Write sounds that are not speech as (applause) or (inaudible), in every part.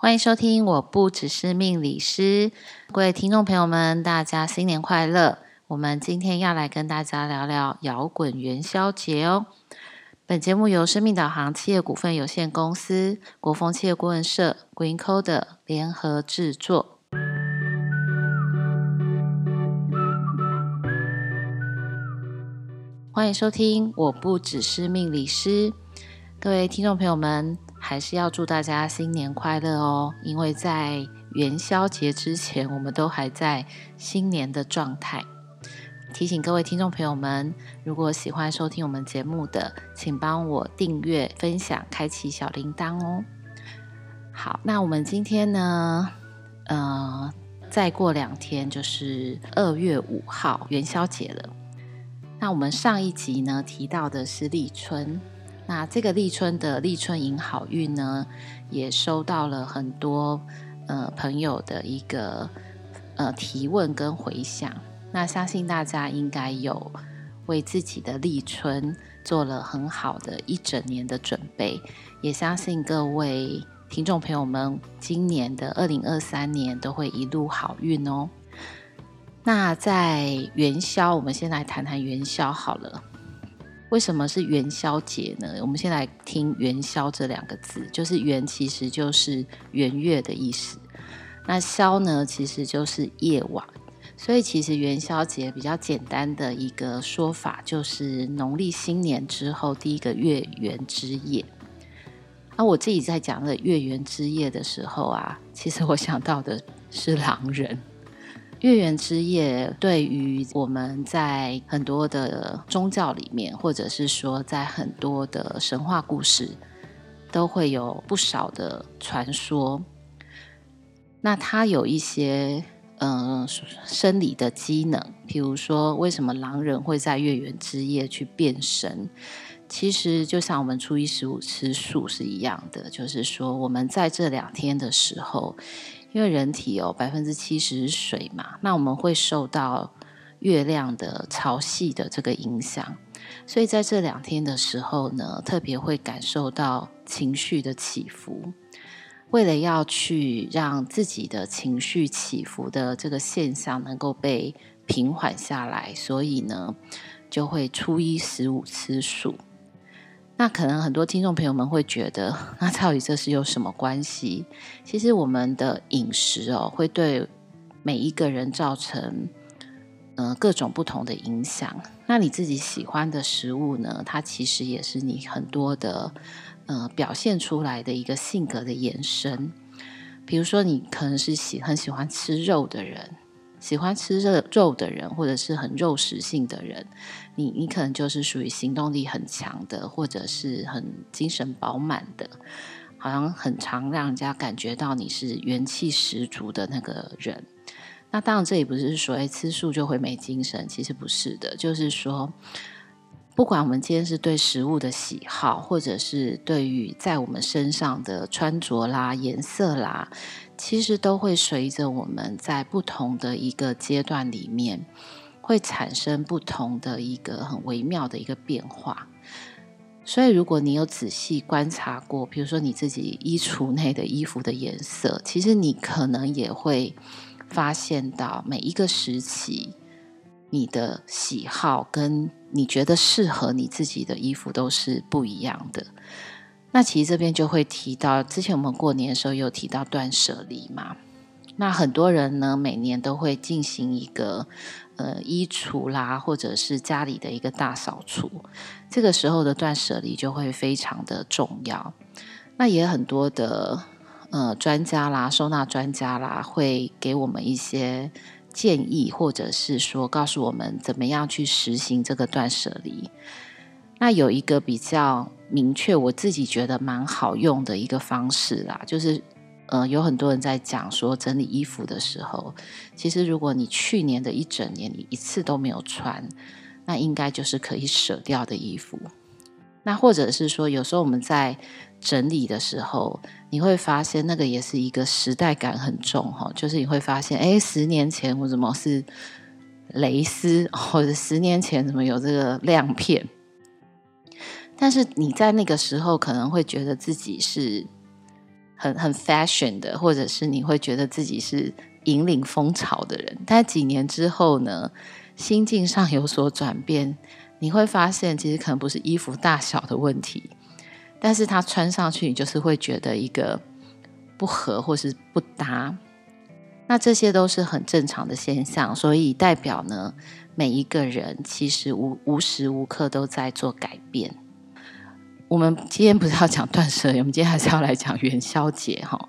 欢迎收听，我不只是命理师，各位听众朋友们，大家新年快乐！我们今天要来跟大家聊聊摇滚元宵节哦。本节目由生命导航企业股份有限公司、国风企业顾问社、GreenCoder 联合制作。欢迎收听，我不只是命理师，各位听众朋友们。还是要祝大家新年快乐哦！因为在元宵节之前，我们都还在新年的状态。提醒各位听众朋友们，如果喜欢收听我们节目的，请帮我订阅、分享、开启小铃铛哦。好，那我们今天呢，呃，再过两天就是二月五号元宵节了。那我们上一集呢，提到的是立春。那这个立春的立春迎好运呢，也收到了很多呃朋友的一个呃提问跟回响。那相信大家应该有为自己的立春做了很好的一整年的准备，也相信各位听众朋友们今年的二零二三年都会一路好运哦。那在元宵，我们先来谈谈元宵好了。为什么是元宵节呢？我们先来听“元宵”这两个字，就是“元”其实就是元月的意思，那“宵”呢，其实就是夜晚，所以其实元宵节比较简单的一个说法，就是农历新年之后第一个月圆之夜。那我自己在讲的月圆之夜的时候啊，其实我想到的是狼人。月圆之夜，对于我们在很多的宗教里面，或者是说在很多的神话故事，都会有不少的传说。那它有一些嗯、生理的机能，譬如说，为什么狼人会在月圆之夜去变身？其实就像我们初一十五吃素是一样的，就是说我们在这两天的时候。因为人体有百分之七十是水嘛，那我们会受到月亮的潮汐的这个影响，所以在这两天的时候呢，特别会感受到情绪的起伏。为了要去让自己的情绪起伏的这个现象能够被平缓下来，所以呢，就会初一十五吃素。那可能很多听众朋友们会觉得，那到底这是有什么关系？其实我们的饮食哦，会对每一个人造成呃各种不同的影响。那你自己喜欢的食物呢？它其实也是你很多的呃表现出来的一个性格的延伸。比如说，你可能是喜很喜欢吃肉的人。喜欢吃肉肉的人，或者是很肉食性的人，你你可能就是属于行动力很强的，或者是很精神饱满的，好像很常让人家感觉到你是元气十足的那个人。那当然，这也不是说诶吃素就会没精神，其实不是的，就是说，不管我们今天是对食物的喜好，或者是对于在我们身上的穿着啦、颜色啦。其实都会随着我们在不同的一个阶段里面，会产生不同的一个很微妙的一个变化。所以，如果你有仔细观察过，比如说你自己衣橱内的衣服的颜色，其实你可能也会发现到每一个时期，你的喜好跟你觉得适合你自己的衣服都是不一样的。那其实这边就会提到，之前我们过年的时候有提到断舍离嘛。那很多人呢，每年都会进行一个呃衣橱啦，或者是家里的一个大扫除。这个时候的断舍离就会非常的重要。那也很多的呃专家啦、收纳专家啦，会给我们一些建议，或者是说告诉我们怎么样去实行这个断舍离。那有一个比较。明确，我自己觉得蛮好用的一个方式啦，就是，呃，有很多人在讲说整理衣服的时候，其实如果你去年的一整年你一次都没有穿，那应该就是可以舍掉的衣服。那或者是说，有时候我们在整理的时候，你会发现那个也是一个时代感很重哈，就是你会发现，哎，十年前我怎么是蕾丝，或者十年前怎么有这个亮片？但是你在那个时候可能会觉得自己是很很 fashion 的，或者是你会觉得自己是引领风潮的人。但几年之后呢，心境上有所转变，你会发现其实可能不是衣服大小的问题，但是它穿上去，你就是会觉得一个不合或是不搭。那这些都是很正常的现象，所以代表呢，每一个人其实无无时无刻都在做改变。我们今天不是要讲断舍离，(laughs) 我们今天还是要来讲元宵节哈。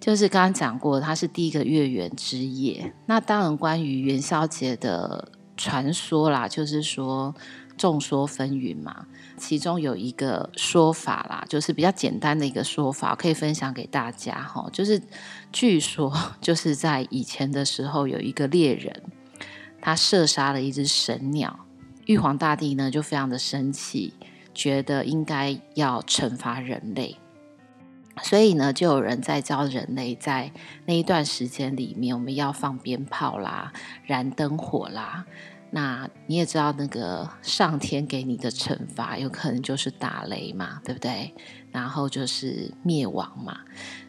就是刚刚讲过，它是第一个月圆之夜。那当然，关于元宵节的传说啦，就是说。众说纷纭嘛，其中有一个说法啦，就是比较简单的一个说法，可以分享给大家哈。就是据说，就是在以前的时候，有一个猎人，他射杀了一只神鸟，玉皇大帝呢就非常的生气，觉得应该要惩罚人类，所以呢，就有人在教人类，在那一段时间里面，我们要放鞭炮啦，燃灯火啦。那你也知道，那个上天给你的惩罚，有可能就是打雷嘛，对不对？然后就是灭亡嘛。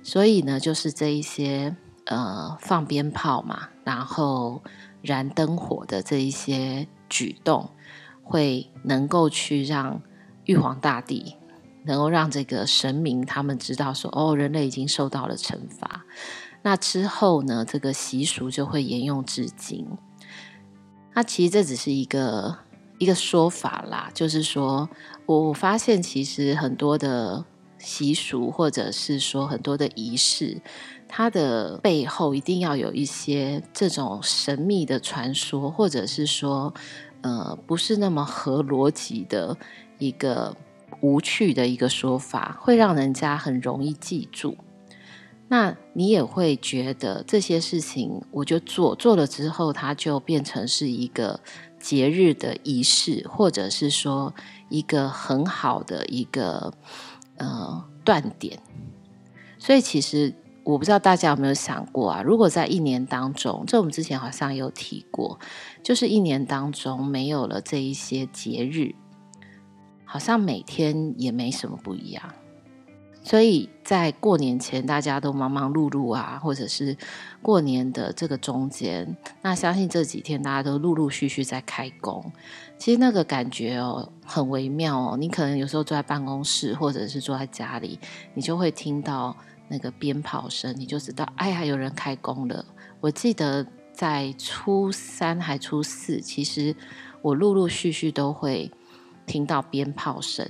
所以呢，就是这一些呃放鞭炮嘛，然后燃灯火的这一些举动，会能够去让玉皇大帝，能够让这个神明他们知道说，哦，人类已经受到了惩罚。那之后呢，这个习俗就会沿用至今。那其实这只是一个一个说法啦，就是说我发现其实很多的习俗，或者是说很多的仪式，它的背后一定要有一些这种神秘的传说，或者是说呃不是那么合逻辑的一个无趣的一个说法，会让人家很容易记住。那你也会觉得这些事情，我就做做了之后，它就变成是一个节日的仪式，或者是说一个很好的一个呃断点。所以其实我不知道大家有没有想过啊，如果在一年当中，这我们之前好像有提过，就是一年当中没有了这一些节日，好像每天也没什么不一样。所以在过年前，大家都忙忙碌碌啊，或者是过年的这个中间，那相信这几天大家都陆陆续续在开工。其实那个感觉哦，很微妙哦。你可能有时候坐在办公室，或者是坐在家里，你就会听到那个鞭炮声，你就知道，哎呀，有人开工了。我记得在初三还初四，其实我陆陆续续都会听到鞭炮声。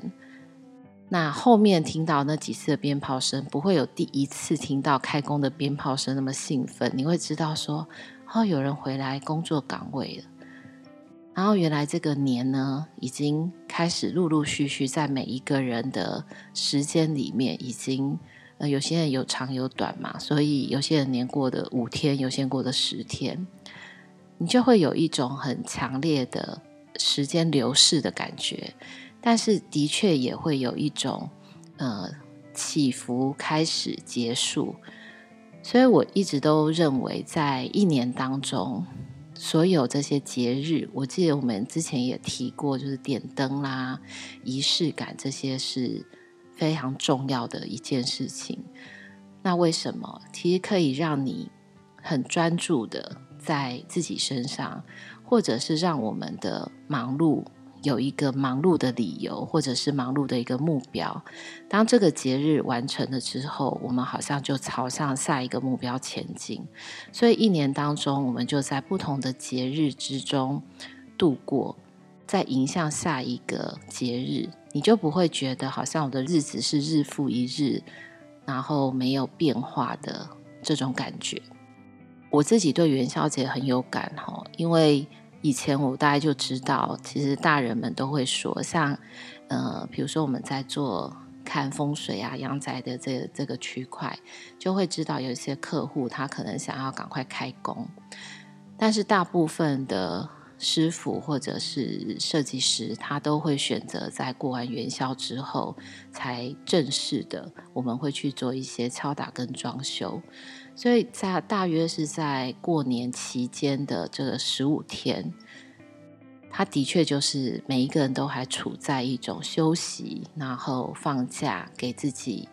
那后面听到那几次的鞭炮声，不会有第一次听到开工的鞭炮声那么兴奋。你会知道说，哦，有人回来工作岗位了。然后原来这个年呢，已经开始陆陆续续在每一个人的时间里面，已经呃，有些人有长有短嘛，所以有些人年过的五天，有些人过的十天，你就会有一种很强烈的时间流逝的感觉。但是的确也会有一种呃起伏开始结束，所以我一直都认为，在一年当中，所有这些节日，我记得我们之前也提过，就是点灯啦、仪式感这些是非常重要的一件事情。那为什么？其实可以让你很专注的在自己身上，或者是让我们的忙碌。有一个忙碌的理由，或者是忙碌的一个目标。当这个节日完成了之后，我们好像就朝向下一个目标前进。所以一年当中，我们就在不同的节日之中度过，再迎向下一个节日，你就不会觉得好像我的日子是日复一日，然后没有变化的这种感觉。我自己对元宵节很有感哈，因为。以前我大概就知道，其实大人们都会说，像呃，比如说我们在做看风水啊、阳宅的这、这个区块，就会知道有一些客户他可能想要赶快开工，但是大部分的师傅或者是设计师，他都会选择在过完元宵之后才正式的，我们会去做一些敲打跟装修。所以在大约是在过年期间的这个十五天，他的确就是每一个人都还处在一种休息，然后放假，给自己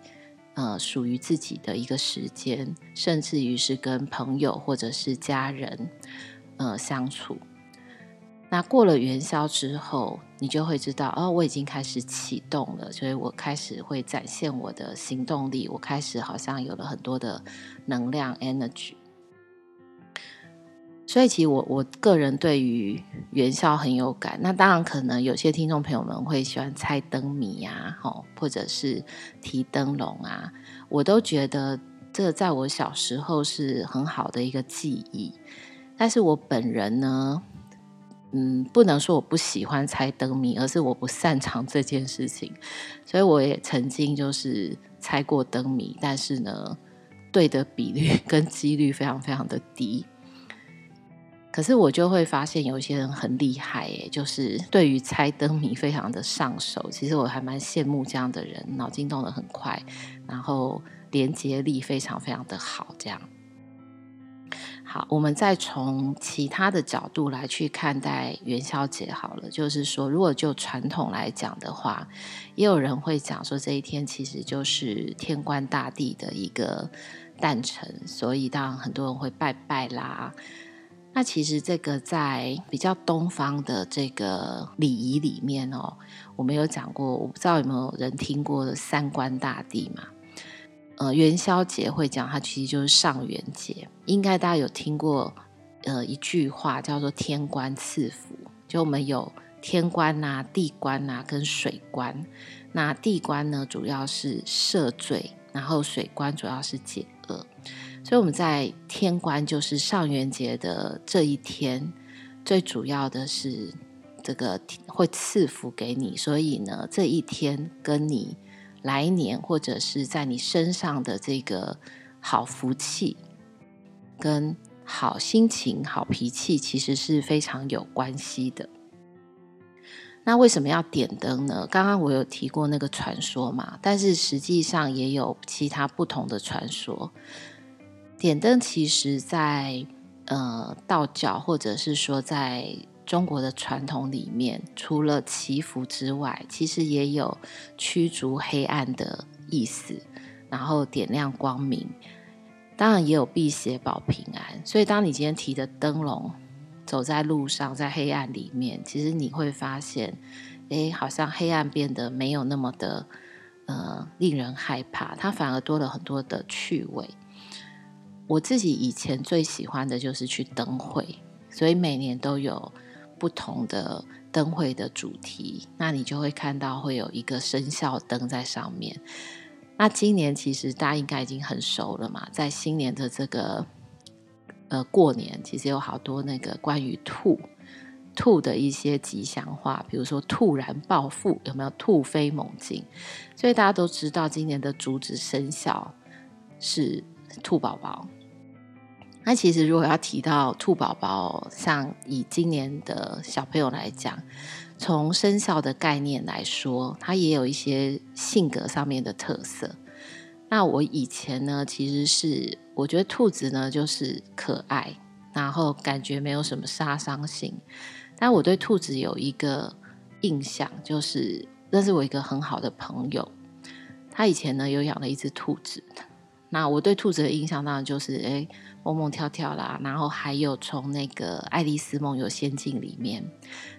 呃属于自己的一个时间，甚至于是跟朋友或者是家人呃相处。那过了元宵之后，你就会知道哦，我已经开始启动了，所以我开始会展现我的行动力，我开始好像有了很多的能量 energy。所以其实我我个人对于元宵很有感。那当然可能有些听众朋友们会喜欢猜灯谜啊，吼，或者是提灯笼啊，我都觉得这在我小时候是很好的一个记忆。但是我本人呢，嗯，不能说我不喜欢猜灯谜，而是我不擅长这件事情。所以我也曾经就是猜过灯谜，但是呢，对的比率 (laughs) 跟几率非常非常的低。可是我就会发现有些人很厉害耶，就是对于猜灯谜非常的上手。其实我还蛮羡慕这样的人，脑筋动得很快，然后连接力非常非常的好，这样。好，我们再从其他的角度来去看待元宵节好了。就是说，如果就传统来讲的话，也有人会讲说，这一天其实就是天官大帝的一个诞辰，所以当然很多人会拜拜啦。那其实这个在比较东方的这个礼仪里面哦，我们有讲过，我不知道有没有人听过三官大帝嘛？呃，元宵节会讲，它其实就是上元节。应该大家有听过，呃，一句话叫做“天官赐福”。就我们有天官呐、地官呐、跟水官。那地官呢，主要是赦罪，然后水官主要是解厄。所以我们在天官就是上元节的这一天，最主要的是这个会赐福给你。所以呢，这一天跟你。来年或者是在你身上的这个好福气跟好心情、好脾气，其实是非常有关系的。那为什么要点灯呢？刚刚我有提过那个传说嘛，但是实际上也有其他不同的传说。点灯其实在呃道教，或者是说在。中国的传统里面，除了祈福之外，其实也有驱逐黑暗的意思，然后点亮光明，当然也有辟邪保平安。所以，当你今天提着灯笼走在路上，在黑暗里面，其实你会发现，哎，好像黑暗变得没有那么的呃令人害怕，它反而多了很多的趣味。我自己以前最喜欢的就是去灯会，所以每年都有。不同的灯会的主题，那你就会看到会有一个生肖灯在上面。那今年其实大家应该已经很熟了嘛，在新年的这个呃过年，其实有好多那个关于兔兔的一些吉祥话，比如说突然暴富，有没有突飞猛进？所以大家都知道今年的主旨生肖是兔宝宝。那其实，如果要提到兔宝宝，像以今年的小朋友来讲，从生肖的概念来说，它也有一些性格上面的特色。那我以前呢，其实是我觉得兔子呢就是可爱，然后感觉没有什么杀伤性。但我对兔子有一个印象，就是那是我一个很好的朋友，他以前呢有养了一只兔子。那我对兔子的印象当然就是，哎，蹦蹦跳跳啦，然后还有从那个《爱丽丝梦游仙境》里面，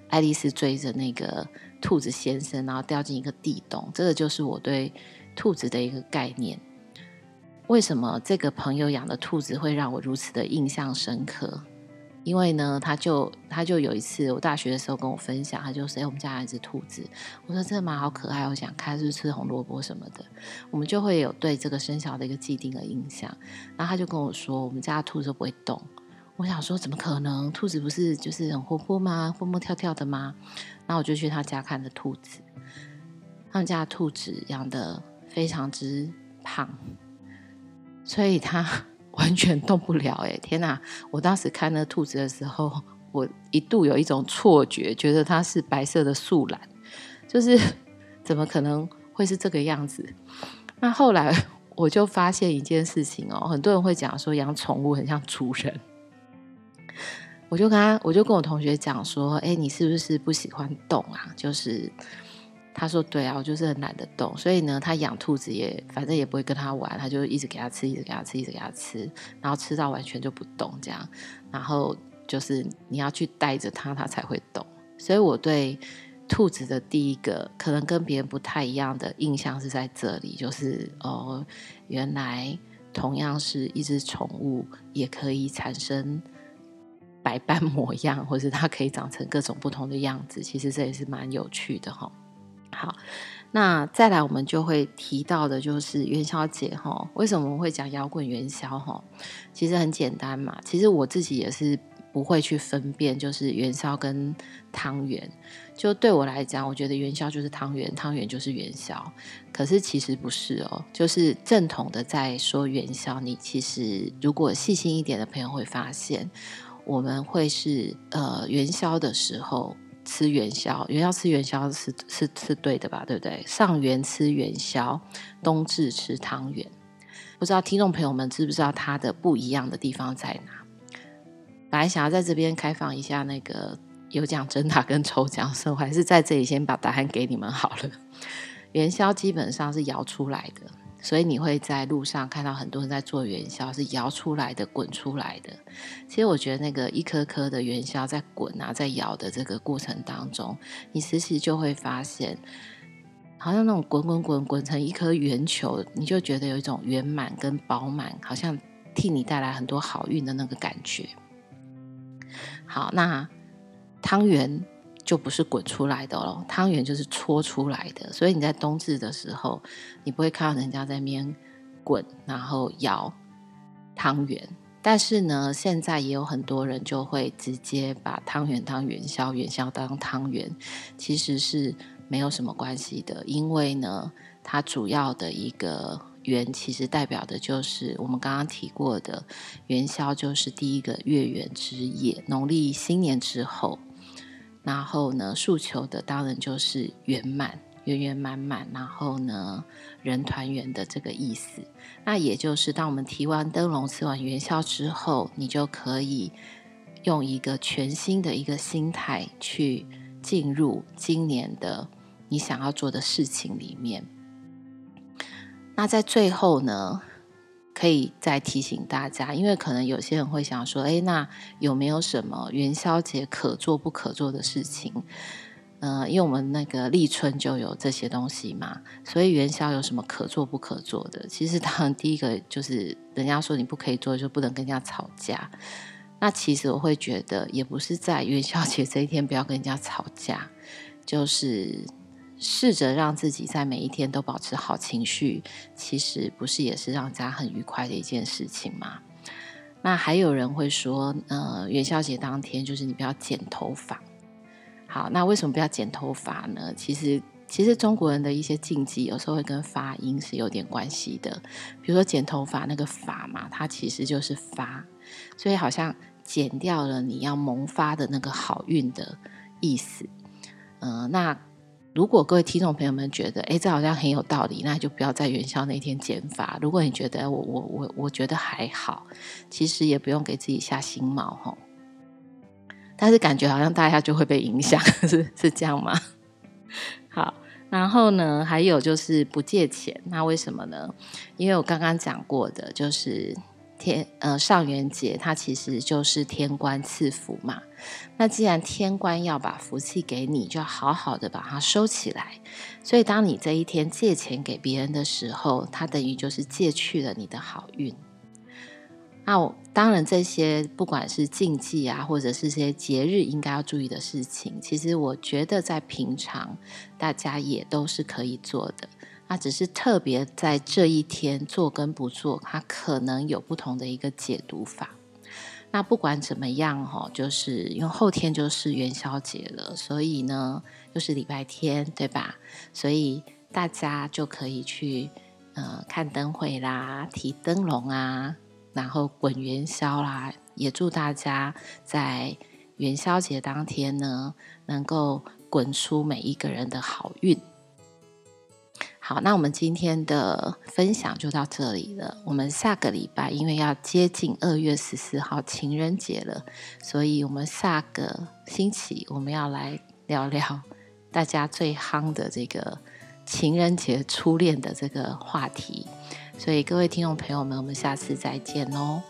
爱丽丝追着那个兔子先生，然后掉进一个地洞，这个就是我对兔子的一个概念。为什么这个朋友养的兔子会让我如此的印象深刻？因为呢，他就他就有一次，我大学的时候跟我分享，他就说：“哎，我们家有一只兔子。”我说：“这蛮好可爱，我想看是不是吃红萝卜什么的。”我们就会有对这个生肖的一个既定的印象。然后他就跟我说：“我们家的兔子都不会动。”我想说：“怎么可能？兔子不是就是很活泼吗？蹦蹦跳跳的吗？”然后我就去他家看的兔子，他们家的兔子养得非常之胖，所以他。完全动不了 (laughs) 哎！天哪！我当时看那兔子的时候，(laughs) 我一度有一种错觉，觉得它是白色的树懒，就是 (laughs) 怎么可能会是这个样子？那后来我就发现一件事情哦，很多人会讲说养宠物很像主人，我就跟他，我就跟我同学讲说，哎，你是不是不喜欢动啊？就是他说：“对啊，我就是很懒得动，所以呢，他养兔子也反正也不会跟他玩，他就一直给他吃，一直给他吃，一直给他吃，然后吃到完全就不动这样。然后就是你要去带着他，他才会动。所以我对兔子的第一个可能跟别人不太一样的印象是在这里，就是哦，原来同样是一只宠物，也可以产生百般 (laughs) 模样，或是它可以长成各种不同的样子。其实这也是蛮有趣的哈。”好，那再来我们就会提到的，就是元宵节哈。为什么我们会讲摇滚元宵哈？其实很简单嘛。其实我自己也是不会去分辨，就是元宵跟汤圆。就对我来讲，我觉得元宵就是汤圆，汤圆就是元宵。可是其实不是哦，就是正统的在说元宵。你其实如果细心一点的朋友会发现，我们会是呃元宵的时候。吃元宵，元宵吃元宵是是是对的吧？对不对？上元吃元宵，冬至吃汤圆。不知道听众朋友们知不知道它的不一样的地方在哪？本来想要在这边开放一下那个有奖征答跟抽奖，所以我还是在这里先把答案给你们好了。元宵基本上是摇出来的。所以你会在路上看到很多人在做元宵，是摇出来的、滚出来的。其实我觉得那个一颗颗的元宵在滚啊，在摇的这个过程当中，你其实就会发现，好像那种滚滚滚滚成一颗圆球，你就觉得有一种圆满跟饱满，好像替你带来很多好运的那个感觉。好，那汤圆。就不是滚出来的哦，汤圆就是搓出来的。所以你在冬至的时候，你不会看到人家在那边滚，然后摇汤圆。但是呢，现在也有很多人就会直接把汤圆当元宵，元宵当汤圆，其实是没有什么关系的。因为呢，它主要的一个元，其实代表的就是我们刚刚提过的元宵，就是第一个月圆之夜，农历新年之后。然后呢，诉求的当然就是圆满、圆圆满满，然后呢，人团圆的这个意思。那也就是，当我们提完灯笼、吃完元宵之后，你就可以用一个全新的一个心态去进入今年的你想要做的事情里面。那在最后呢，可以再提醒大家，因为可能有些人会想说：“哎，那有没有什么元宵节可做不可做的事情？”呃，因为我们那个立春就有这些东西嘛，所以元宵有什么可做不可做的？其实，当然第一个就是人家说你不可以做，就不能跟人家吵架。那其实我会觉得，也不是在元宵节这一天不要跟人家吵架，就是。试着让自己在每一天都保持好情绪，其实不是也是让大家很愉快的一件事情吗？那还有人会说，呃，元宵节当天就是你不要剪头发。好，那为什么不要剪头发呢？其实，其实中国人的一些禁忌有时候会跟发音是有点关系的。比如说剪头发那个发嘛，它其实就是发，所以好像剪掉了你要萌发的那个好运的意思。嗯、那。如果各位听众朋友们觉得，哎，这好像很有道理，那就不要在元宵那天剪发。如果你觉得我我我我觉得还好，其实也不用给自己下心毛吼。但是感觉好像大家就会被影响，(laughs) 是是这样吗？好，然后呢，还有就是不借钱，那为什么呢？因为我刚刚讲过的，就是。天呃，上元节它其实就是天官赐福嘛。那既然天官要把福气给你，就要好好的把它收起来。所以当你这一天借钱给别人的时候，它等于就是借去了你的好运。那我当然这些不管是禁忌啊，或者是些节日应该要注意的事情，其实我觉得在平常大家也都是可以做的。那只是特别在这一天做跟不做，它可能有不同的一个解读法。那不管怎么样哈，就是因为后天就是元宵节了，所以呢又是礼拜天，对吧？所以大家就可以去呃看灯会啦，提灯笼啊，然后滚元宵啦。也祝大家在元宵节当天呢，能够滚出每一个人的好运。好，那我们今天的分享就到这里了。我们下个礼拜因为要接近二月十四号情人节了，所以我们下个星期我们要来聊聊大家最夯的这个情人节初恋的这个话题。所以各位听众朋友们，我们下次再见喽。